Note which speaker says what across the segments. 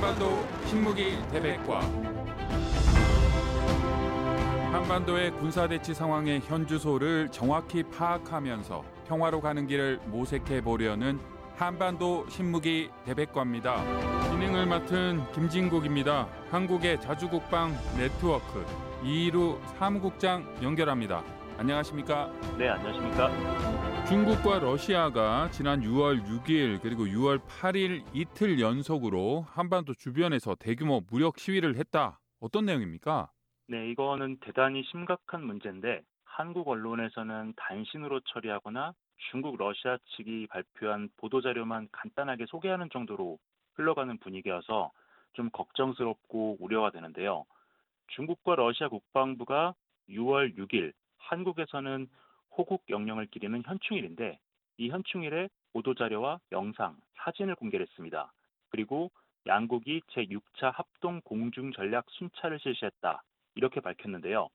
Speaker 1: 한반도 신무기 대백과 한반도의 군사대치 상황의 현주소를 정확히 파악하면서 평화로 가는 길을 모색해 보려는 한반도 신무기 대백과입니다. 진행을 맡은 김진국입니다. 한국의 자주국방 네트워크 이루 사무국장 연결합니다. 안녕하십니까?
Speaker 2: 네, 안녕하십니까?
Speaker 1: 중국과 러시아가 지난 6월 6일 그리고 6월 8일 이틀 연속으로 한반도 주변에서 대규모 무력 시위를 했다. 어떤 내용입니까?
Speaker 2: 네, 이거는 대단히 심각한 문제인데 한국 언론에서는 단신으로 처리하거나 중국 러시아 측이 발표한 보도 자료만 간단하게 소개하는 정도로 흘러가는 분위기여서 좀 걱정스럽고 우려가 되는데요. 중국과 러시아 국방부가 6월 6일 한국에서는 호국 영령을 기리는 현충일인데 이 현충일에 보도 자료와 영상, 사진을 공개했습니다. 그리고 양국이 제6차 합동 공중 전략 순찰을 실시했다. 이렇게 밝혔는데요.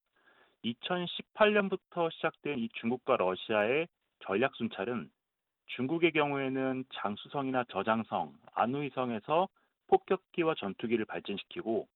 Speaker 2: 2018년부터 시작된 이 중국과 러시아의 전략 순찰은 중국의 경우에는 장수성이나 저장성, 안우이성에서 폭격기와 전투기를 발전시키고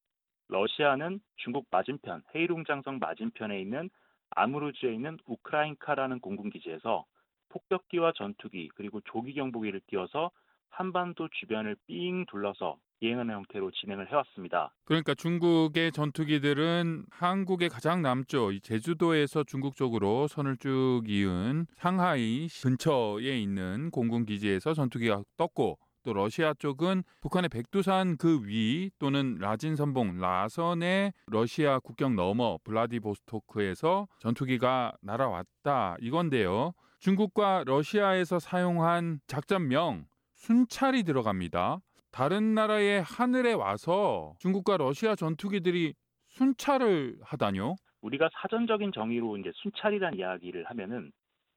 Speaker 2: 러시아는 중국 맞은편 헤이룽장성 맞은편에 있는 아무르주에 있는 우크라인카라는 공군기지에서 폭격기와 전투기 그리고 조기 경보기를 띄워서 한반도 주변을 삥 둘러서 이행하는 형태로 진행을 해왔습니다.
Speaker 1: 그러니까 중국의 전투기들은 한국의 가장 남쪽 제주도에서 중국 쪽으로 선을 쭉 이은 상하이 근처에 있는 공군 기지에서 전투기가 떴고 또 러시아 쪽은 북한의 백두산 그 위 또는 라진 선봉 라선의 러시아 국경 너머 블라디보스토크에서 전투기가 날아왔다 이건데요. 중국과 러시아에서 사용한 작전명 순찰이 들어갑니다. 다른 나라의 하늘에 와서 중국과 러시아 전투기들이 순찰을 하다뇨?
Speaker 2: 우리가 사전적인 정의로 이제 순찰이란 이야기를 하면은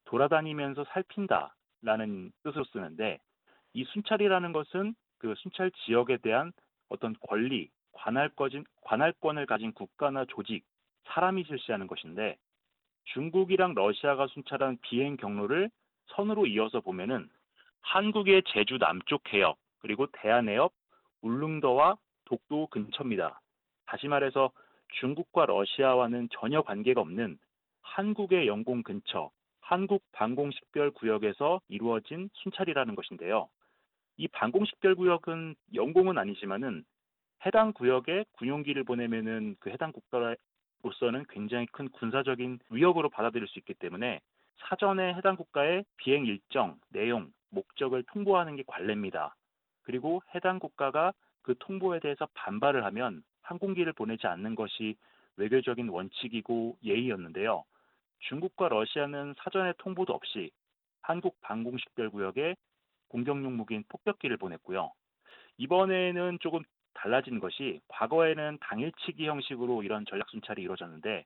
Speaker 2: 돌아다니면서 살핀다라는 뜻으로 쓰는데 이 순찰이라는 것은 그 순찰 지역에 대한 어떤 권리, 관할권, 관할권을 가진 국가나 조직, 사람이 실시하는 것인데 중국이랑 러시아가 순찰한 비행 경로를 선으로 이어서 보면은 한국의 제주 남쪽 해역 그리고 대한 해협, 울릉도와 독도 근처입니다. 다시 말해서 중국과 러시아와는 전혀 관계가 없는 한국의 영공 근처, 한국 방공식별 구역에서 이루어진 순찰이라는 것인데요. 이 방공식별 구역은 영공은 아니지만은 해당 구역에 군용기를 보내면은 그 해당 국가로서는 굉장히 큰 군사적인 위협으로 받아들일 수 있기 때문에 사전에 해당 국가의 비행 일정, 내용, 목적을 통보하는 게 관례입니다. 그리고 해당 국가가 그 통보에 대해서 반발을 하면 항공기를 보내지 않는 것이 외교적인 원칙이고 예의였는데요. 중국과 러시아는 사전에 통보도 없이 한국 방공식별구역에 공격용 무기인 폭격기를 보냈고요. 이번에는 조금 달라진 것이 과거에는 당일치기 형식으로 이런 전략 순찰이 이루어졌는데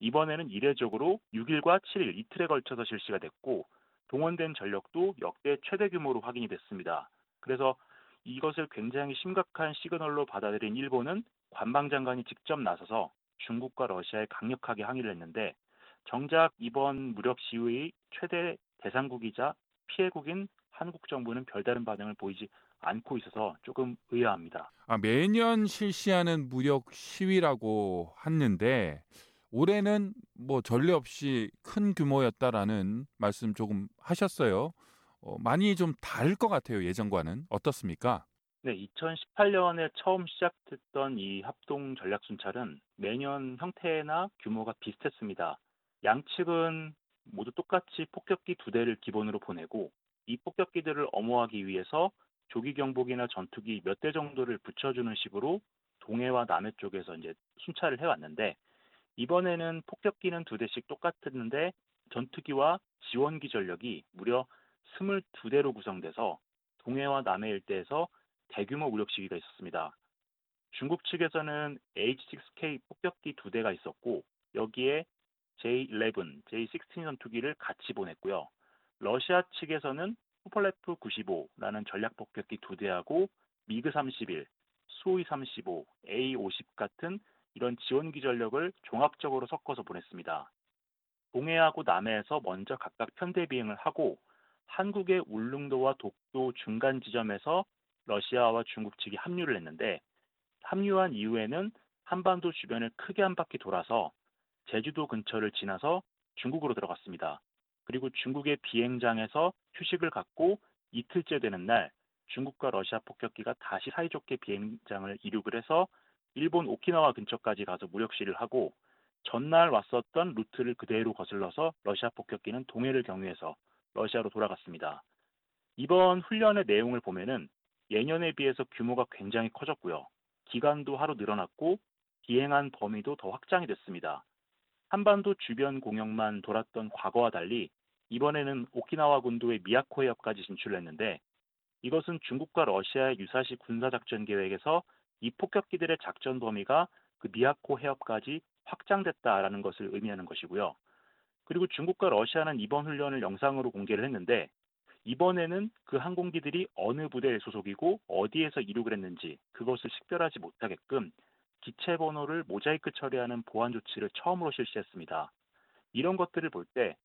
Speaker 2: 이번에는 이례적으로 6일과 7일 이틀에 걸쳐서 실시가 됐고 동원된 전력도 역대 최대 규모로 확인이 됐습니다. 그래서 이것을 굉장히 심각한 시그널로 받아들인 일본은 관방장관이 직접 나서서 중국과 러시아에 강력하게 항의를 했는데 정작 이번 무력 시위의 최대 대상국이자 피해국인 한국 정부는 별다른 반응을 보이지 않고 있어서 조금 의아합니다.
Speaker 1: 아, 매년 실시하는 무력 시위라고 했는데 올해는 뭐 전례 없이 큰 규모였다라는 말씀 조금 하셨어요. 어, 많이 좀 다를 것 같아요. 예전과는 어떻습니까?
Speaker 2: 네, 2018년에 처음 시작됐던 이 합동 전략 순찰은 매년 형태나 규모가 비슷했습니다. 양측은 모두 똑같이 폭격기 두 대를 기본으로 보내고 이 폭격기들을 엄호하기 위해서 조기 경보기나 전투기 몇 대 정도를 붙여주는 식으로 동해와 남해 쪽에서 이제 순찰을 해왔는데 이번에는 폭격기는 두 대씩 똑같았는데 전투기와 지원기 전력이 무려 22대로 구성돼서 동해와 남해 일대에서 대규모 무력 시위가 있었습니다. 중국 측에서는 H-6K 폭격기 두 대가 있었고 여기에 J-11, J-16 전투기를 같이 보냈고요. 러시아 측에서는 후폴레프 95라는 전략 폭격기 두 대하고 미그 31, 수호이 35, A50 같은 이런 지원기 전력을 종합적으로 섞어서 보냈습니다. 동해하고 남해에서 먼저 각각 편대 비행을 하고 한국의 울릉도와 독도 중간 지점에서 러시아와 중국 측이 합류를 했는데 합류한 이후에는 한반도 주변을 크게 한 바퀴 돌아서 제주도 근처를 지나서 중국으로 들어갔습니다. 그리고 중국의 비행장에서 휴식을 갖고 이틀째 되는 날 중국과 러시아 폭격기가 다시 사이좋게 비행장을 이륙을 해서 일본 오키나와 근처까지 가서 무력 시를 하고 전날 왔었던 루트를 그대로 거슬러서 러시아 폭격기는 동해를 경유해서 러시아로 돌아갔습니다. 이번 훈련의 내용을 보면은 예년에 비해서 규모가 굉장히 커졌고요. 기간도 하루 늘어났고 비행한 범위도 더 확장이 됐습니다. 한반도 주변 공역만 돌았던 과거와 달리 이번에는 오키나와 군도의 미야코 해협까지 진출했는데 이것은 중국과 러시아의 유사시 군사작전 계획에서 이 폭격기들의 작전 범위가 그 미야코 해협까지 확장됐다라는 것을 의미하는 것이고요. 그리고 중국과 러시아는 이번 훈련을 영상으로 공개를 했는데 이번에는 그 항공기들이 어느 부대에 소속이고 어디에서 이륙을 했는지 그것을 식별하지 못하게끔 기체 번호를 모자이크 처리하는 보안 조치를 처음으로 실시했습니다. 이런 것들을 볼 때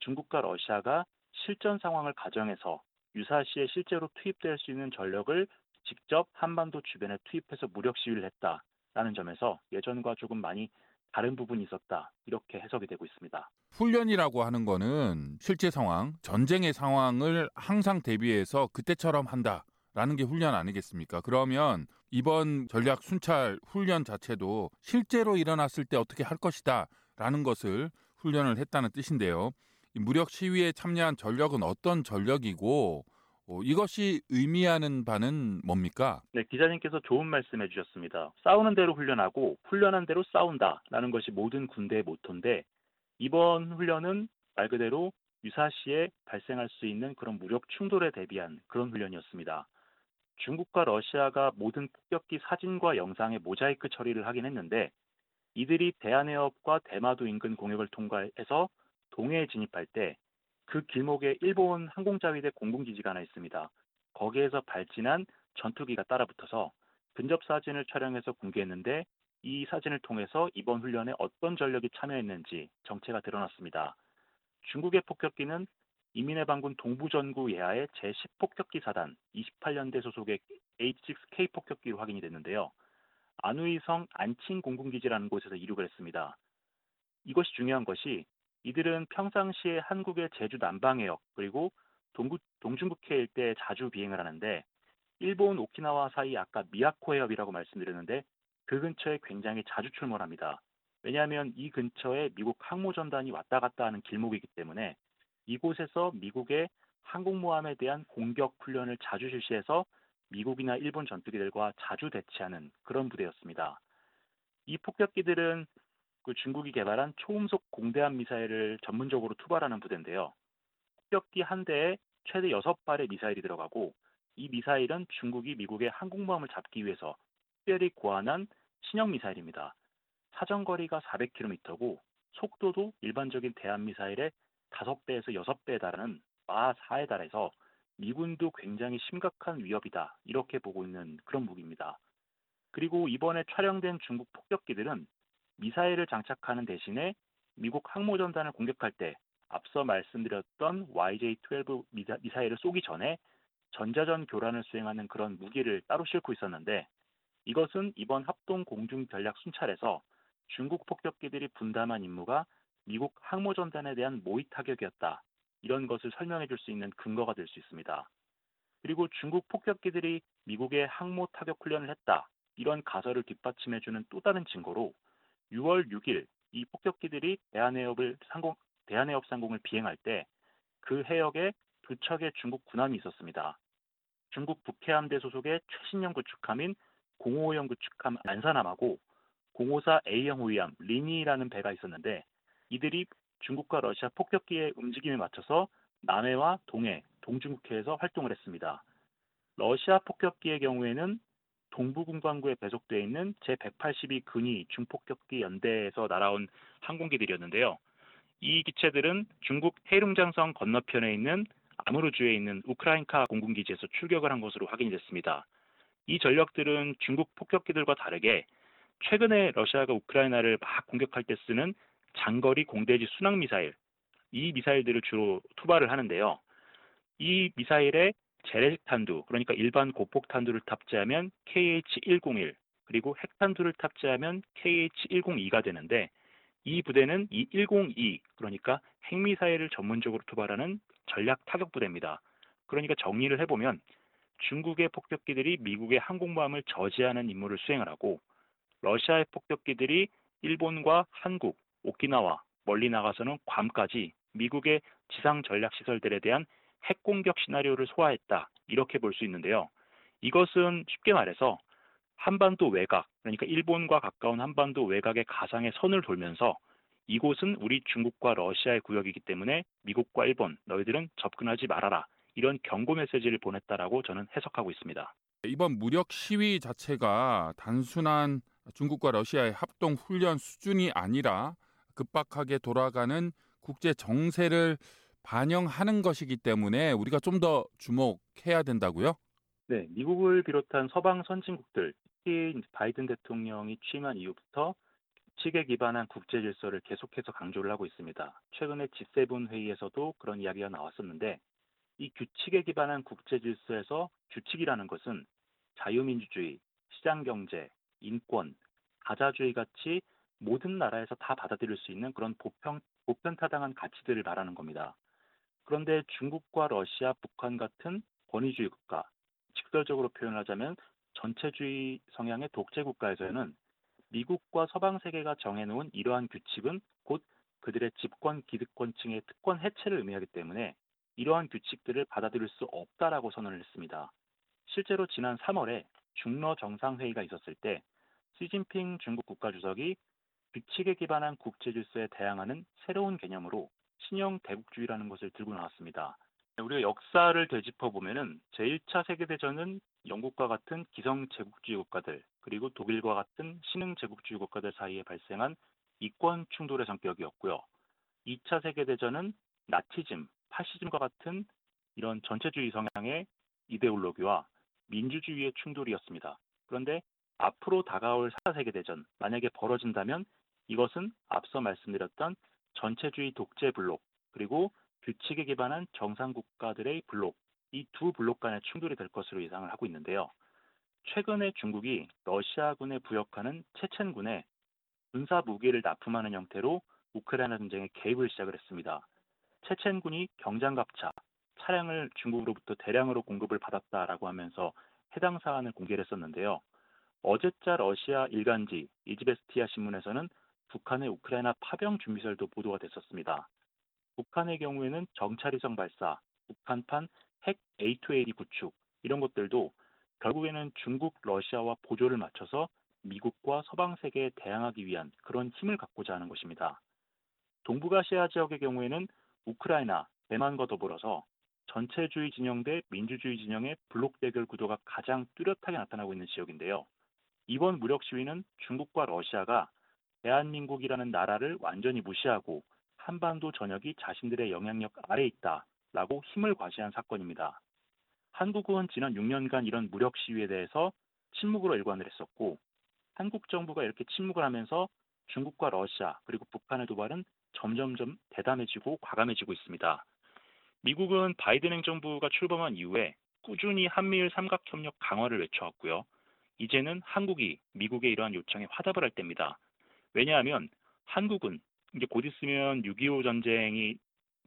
Speaker 2: 중국과 러시아가 실전 상황을 가정해서 유사시에 실제로 투입될 수 있는 전력을 직접 한반도 주변에 투입해서 무력 시위를 했다라는 점에서 예전과 조금 많이 다른 부분이 있었다 이렇게 해석이 되고 있습니다.
Speaker 1: 훈련이라고 하는 거는 실제 상황, 전쟁의 상황을 항상 대비해서 그때처럼 한다라는 게 훈련 아니겠습니까? 그러면 이번 전략 순찰 훈련 자체도 실제로 일어났을 때 어떻게 할 것이다 라는 것을 훈련을 했다는 뜻인데요. 무력 시위에 참여한 전력은 어떤 전력이고 어, 이것이 의미하는 바는 뭡니까?
Speaker 2: 네, 기자님께서 좋은 말씀해 주셨습니다. 싸우는 대로 훈련하고 훈련한 대로 싸운다라는 것이 모든 군대의 모토인데 이번 훈련은 말 그대로 유사시에 발생할 수 있는 그런 무력 충돌에 대비한 그런 훈련이었습니다. 중국과 러시아가 모든 폭격기 사진과 영상의 모자이크 처리를 하긴 했는데 이들이 대한해협과 대마도 인근 공역을 통과해서 동해에 진입할 때 그 길목에 일본 항공자위대 공군기지가 하나 있습니다. 거기에서 발진한 전투기가 따라붙어서 근접 사진을 촬영해서 공개했는데 이 사진을 통해서 이번 훈련에 어떤 전력이 참여했는지 정체가 드러났습니다. 중국의 폭격기는 이민해 반군 동부전구 예하의 제10폭격기 사단 28년대 소속의 H6K 폭격기로 확인이 됐는데요. 안우이성 안칭 공군기지라는 곳에서 이륙을 했습니다. 이것이 중요한 것이 이들은 평상시에 한국의 제주 남방해역 그리고 동구, 동중국해 일대에 자주 비행을 하는데 일본 오키나와 사이 아까 미야코 해협이라고 말씀드렸는데 그 근처에 굉장히 자주 출몰합니다. 왜냐하면 이 근처에 미국 항모전단이 왔다 갔다 하는 길목이기 때문에 이곳에서 미국의 항공모함에 대한 공격 훈련을 자주 실시해서 미국이나 일본 전투기들과 자주 대치하는 그런 부대였습니다. 이 폭격기들은 그 중국이 개발한 초음속 공대함 미사일을 전문적으로 투발하는 부대인데요. 폭격기 한 대에 최대 6발의 미사일이 들어가고 이 미사일은 중국이 미국의 항공모함을 잡기 위해서 특별히 고안한 신형 미사일입니다. 사정거리가 400km고 속도도 일반적인 대한미사일의 5배에서 6배에 달하는 마 4에 달해서 미군도 굉장히 심각한 위협이다 이렇게 보고 있는 그런 무기입니다. 그리고 이번에 촬영된 중국 폭격기들은 미사일을 장착하는 대신에 미국 항모전단을 공격할 때 앞서 말씀드렸던 YJ-12 미사일을 쏘기 전에 전자전 교란을 수행하는 그런 무기를 따로 싣고 있었는데 이것은 이번 합동 공중 전략 순찰에서 중국 폭격기들이 분담한 임무가 미국 항모전단에 대한 모의 타격이었다. 이런 것을 설명해 줄 수 있는 근거가 될 수 있습니다. 그리고 중국 폭격기들이 미국의 항모 타격 훈련을 했다. 이런 가설을 뒷받침해 주는 또 다른 증거로 6월 6일 이 폭격기들이 대한해협을 상공 대한해협 상공을 비행할 때 그 해역에 두 척의 중국 군함이 있었습니다. 중국 북해함대 소속의 최신형 구축함인 055형 구축함 안산함하고 054A형 호위함 리니라는 배가 있었는데 이들이 중국과 러시아 폭격기의 움직임에 맞춰서 남해와 동해, 동중국해에서 활동을 했습니다. 러시아 폭격기의 경우에는 동부군광구에 배속되어 있는 제182 근위 중폭격기 연대에서 날아온 항공기들이었는데요. 이 기체들은 중국 해룽장성 건너편에 있는 아무르주에 있는 우크라이카 공군기지에서 출격을 한 것으로 확인이 됐습니다. 이 전력들은 중국 폭격기들과 다르게 최근에 러시아가 우크라이나를 막 공격할 때 쓰는 장거리 공대지 순항 미사일 이 미사일들을 주로 투발을 하는데요. 이 미사일의 재래식 탄두 그러니까 일반 고폭 탄두를 탑재하면 KH-101 그리고 핵 탄두를 탑재하면 KH-102가 되는데 이 부대는 이 102 그러니까 핵미사일을 전문적으로 투발하는 전략 타격 부대입니다. 그러니까 정리를 해보면 중국의 폭격기들이 미국의 항공모함을 저지하는 임무를 수행을 하고 러시아의 폭격기들이 일본과 한국, 오키나와 멀리 나가서는 괌까지 미국의 지상 전략 시설들에 대한 핵 공격 시나리오를 소화했다. 이렇게 볼 수 있는데요. 이것은 쉽게 말해서 한반도 외곽, 그러니까 일본과 가까운 한반도 외곽의 가상의 선을 돌면서 이곳은 우리 중국과 러시아의 구역이기 때문에 미국과 일본, 너희들은 접근하지 말아라. 이런 경고 메시지를 보냈다라고 저는 해석하고 있습니다.
Speaker 1: 이번 무력 시위 자체가 단순한 중국과 러시아의 합동 훈련 수준이 아니라 급박하게 돌아가는 국제 정세를 반영하는 것이기 때문에 우리가 좀 더 주목해야 된다고요?
Speaker 2: 네, 미국을 비롯한 서방 선진국들, 특히 바이든 대통령이 취임한 이후부터 규칙에 기반한 국제 질서를 계속해서 강조를 하고 있습니다. 최근에 G7 회의에서도 그런 이야기가 나왔었는데 이 규칙에 기반한 국제 질서에서 규칙이라는 것은 자유민주주의, 시장경제, 인권, 가자주의 같이 모든 나라에서 다 받아들일 수 있는 그런 보편, 보편 타당한 가치들을 말하는 겁니다. 그런데 중국과 러시아, 북한 같은 권위주의 국가, 직설적으로 표현하자면 전체주의 성향의 독재 국가에서는 미국과 서방 세계가 정해놓은 이러한 규칙은 곧 그들의 집권 기득권층의 특권 해체를 의미하기 때문에 이러한 규칙들을 받아들일 수 없다라고 선언을 했습니다. 실제로 지난 3월에 중러 정상회의가 있었을 때 시진핑 중국 국가주석이 규칙에 기반한 국제 질서에 대항하는 새로운 개념으로 신형 대국주의라는 것을 들고 나왔습니다. 우리가 역사를 되짚어 보면은 제1차 세계대전은 영국과 같은 기성 제국주의 국가들 그리고 독일과 같은 신흥 제국주의 국가들 사이에 발생한 이권 충돌의 성격이었고요. 2차 세계대전은 나치즘, 파시즘과 같은 이런 전체주의 성향의 이데올로기와 민주주의의 충돌이었습니다. 그런데 앞으로 다가올 4차 세계대전 만약에 벌어진다면 이것은 앞서 말씀드렸던 전체주의 독재 블록 그리고 규칙에 기반한 정상 국가들의 블록 이 두 블록 간의 충돌이 될 것으로 예상을 하고 있는데요. 최근에 중국이 러시아군에 부역하는 체첸군에 군사 무기를 납품하는 형태로 우크라이나 전쟁에 개입을 시작을 했습니다. 체첸군이 경장갑차, 차량을 중국으로부터 대량으로 공급을 받았다라고 하면서 해당 사안을 공개를 했었는데요. 어제자 러시아 일간지 이즈베스티아 신문에서는 북한의 우크라이나 파병 준비설도 보도가 됐었습니다. 북한의 경우에는 정찰위성 발사, 북한판 핵 A2AD 구축 이런 것들도 결국에는 중국, 러시아와 보조를 맞춰서 미국과 서방 세계에 대항하기 위한 그런 힘을 갖고자 하는 것입니다. 동북아시아 지역의 경우에는 우크라이나, 대만과 더불어서 전체주의 진영 대 민주주의 진영의 블록 대결 구도가 가장 뚜렷하게 나타나고 있는 지역인데요. 이번 무력 시위는 중국과 러시아가 대한민국이라는 나라를 완전히 무시하고 한반도 전역이 자신들의 영향력 아래 있다라고 힘을 과시한 사건입니다. 한국은 지난 6년간 이런 무력 시위에 대해서 침묵으로 일관을 했었고 한국 정부가 이렇게 침묵을 하면서 중국과 러시아 그리고 북한의 도발은 점점점 대담해지고 과감해지고 있습니다. 미국은 바이든 행정부가 출범한 이후에 꾸준히 한미일 삼각협력 강화를 외쳐왔고요. 이제는 한국이 미국의 이러한 요청에 화답을 할 때입니다. 왜냐하면 한국은 이제 곧 있으면 6.25 전쟁이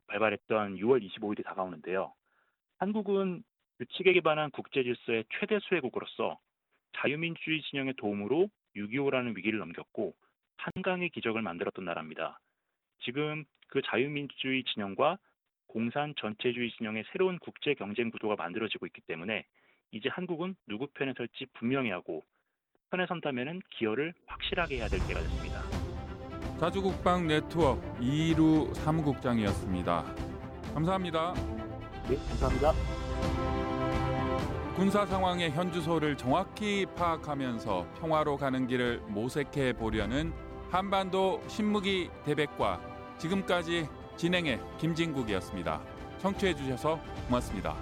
Speaker 2: 발발했던 6월 25일이 다가오는데요. 한국은 규칙에 기반한 국제 질서의 최대 수혜국으로서 자유민주주의 진영의 도움으로 6.25라는 위기를 넘겼고 한강의 기적을 만들었던 나라입니다. 지금 그 자유민주주의 진영과 공산 전체주의 진영의 새로운 국제 경쟁 구도가 만들어지고 있기 때문에 이제 한국은 누구 편에 설지 분명히 하고 편에 선다면은 기여를 확실하게 해야 될 때가 됐습니다.
Speaker 1: 자주국방 네트워크 이루 사무국장이었습니다. 감사합니다.
Speaker 2: 네, 감사합니다.
Speaker 1: 군사 상황의 현주소를 정확히 파악하면서 평화로 가는 길을 모색해 보려는 한반도 신무기 대백과 지금까지 진행의 김진국이었습니다. 청취해 주셔서 고맙습니다.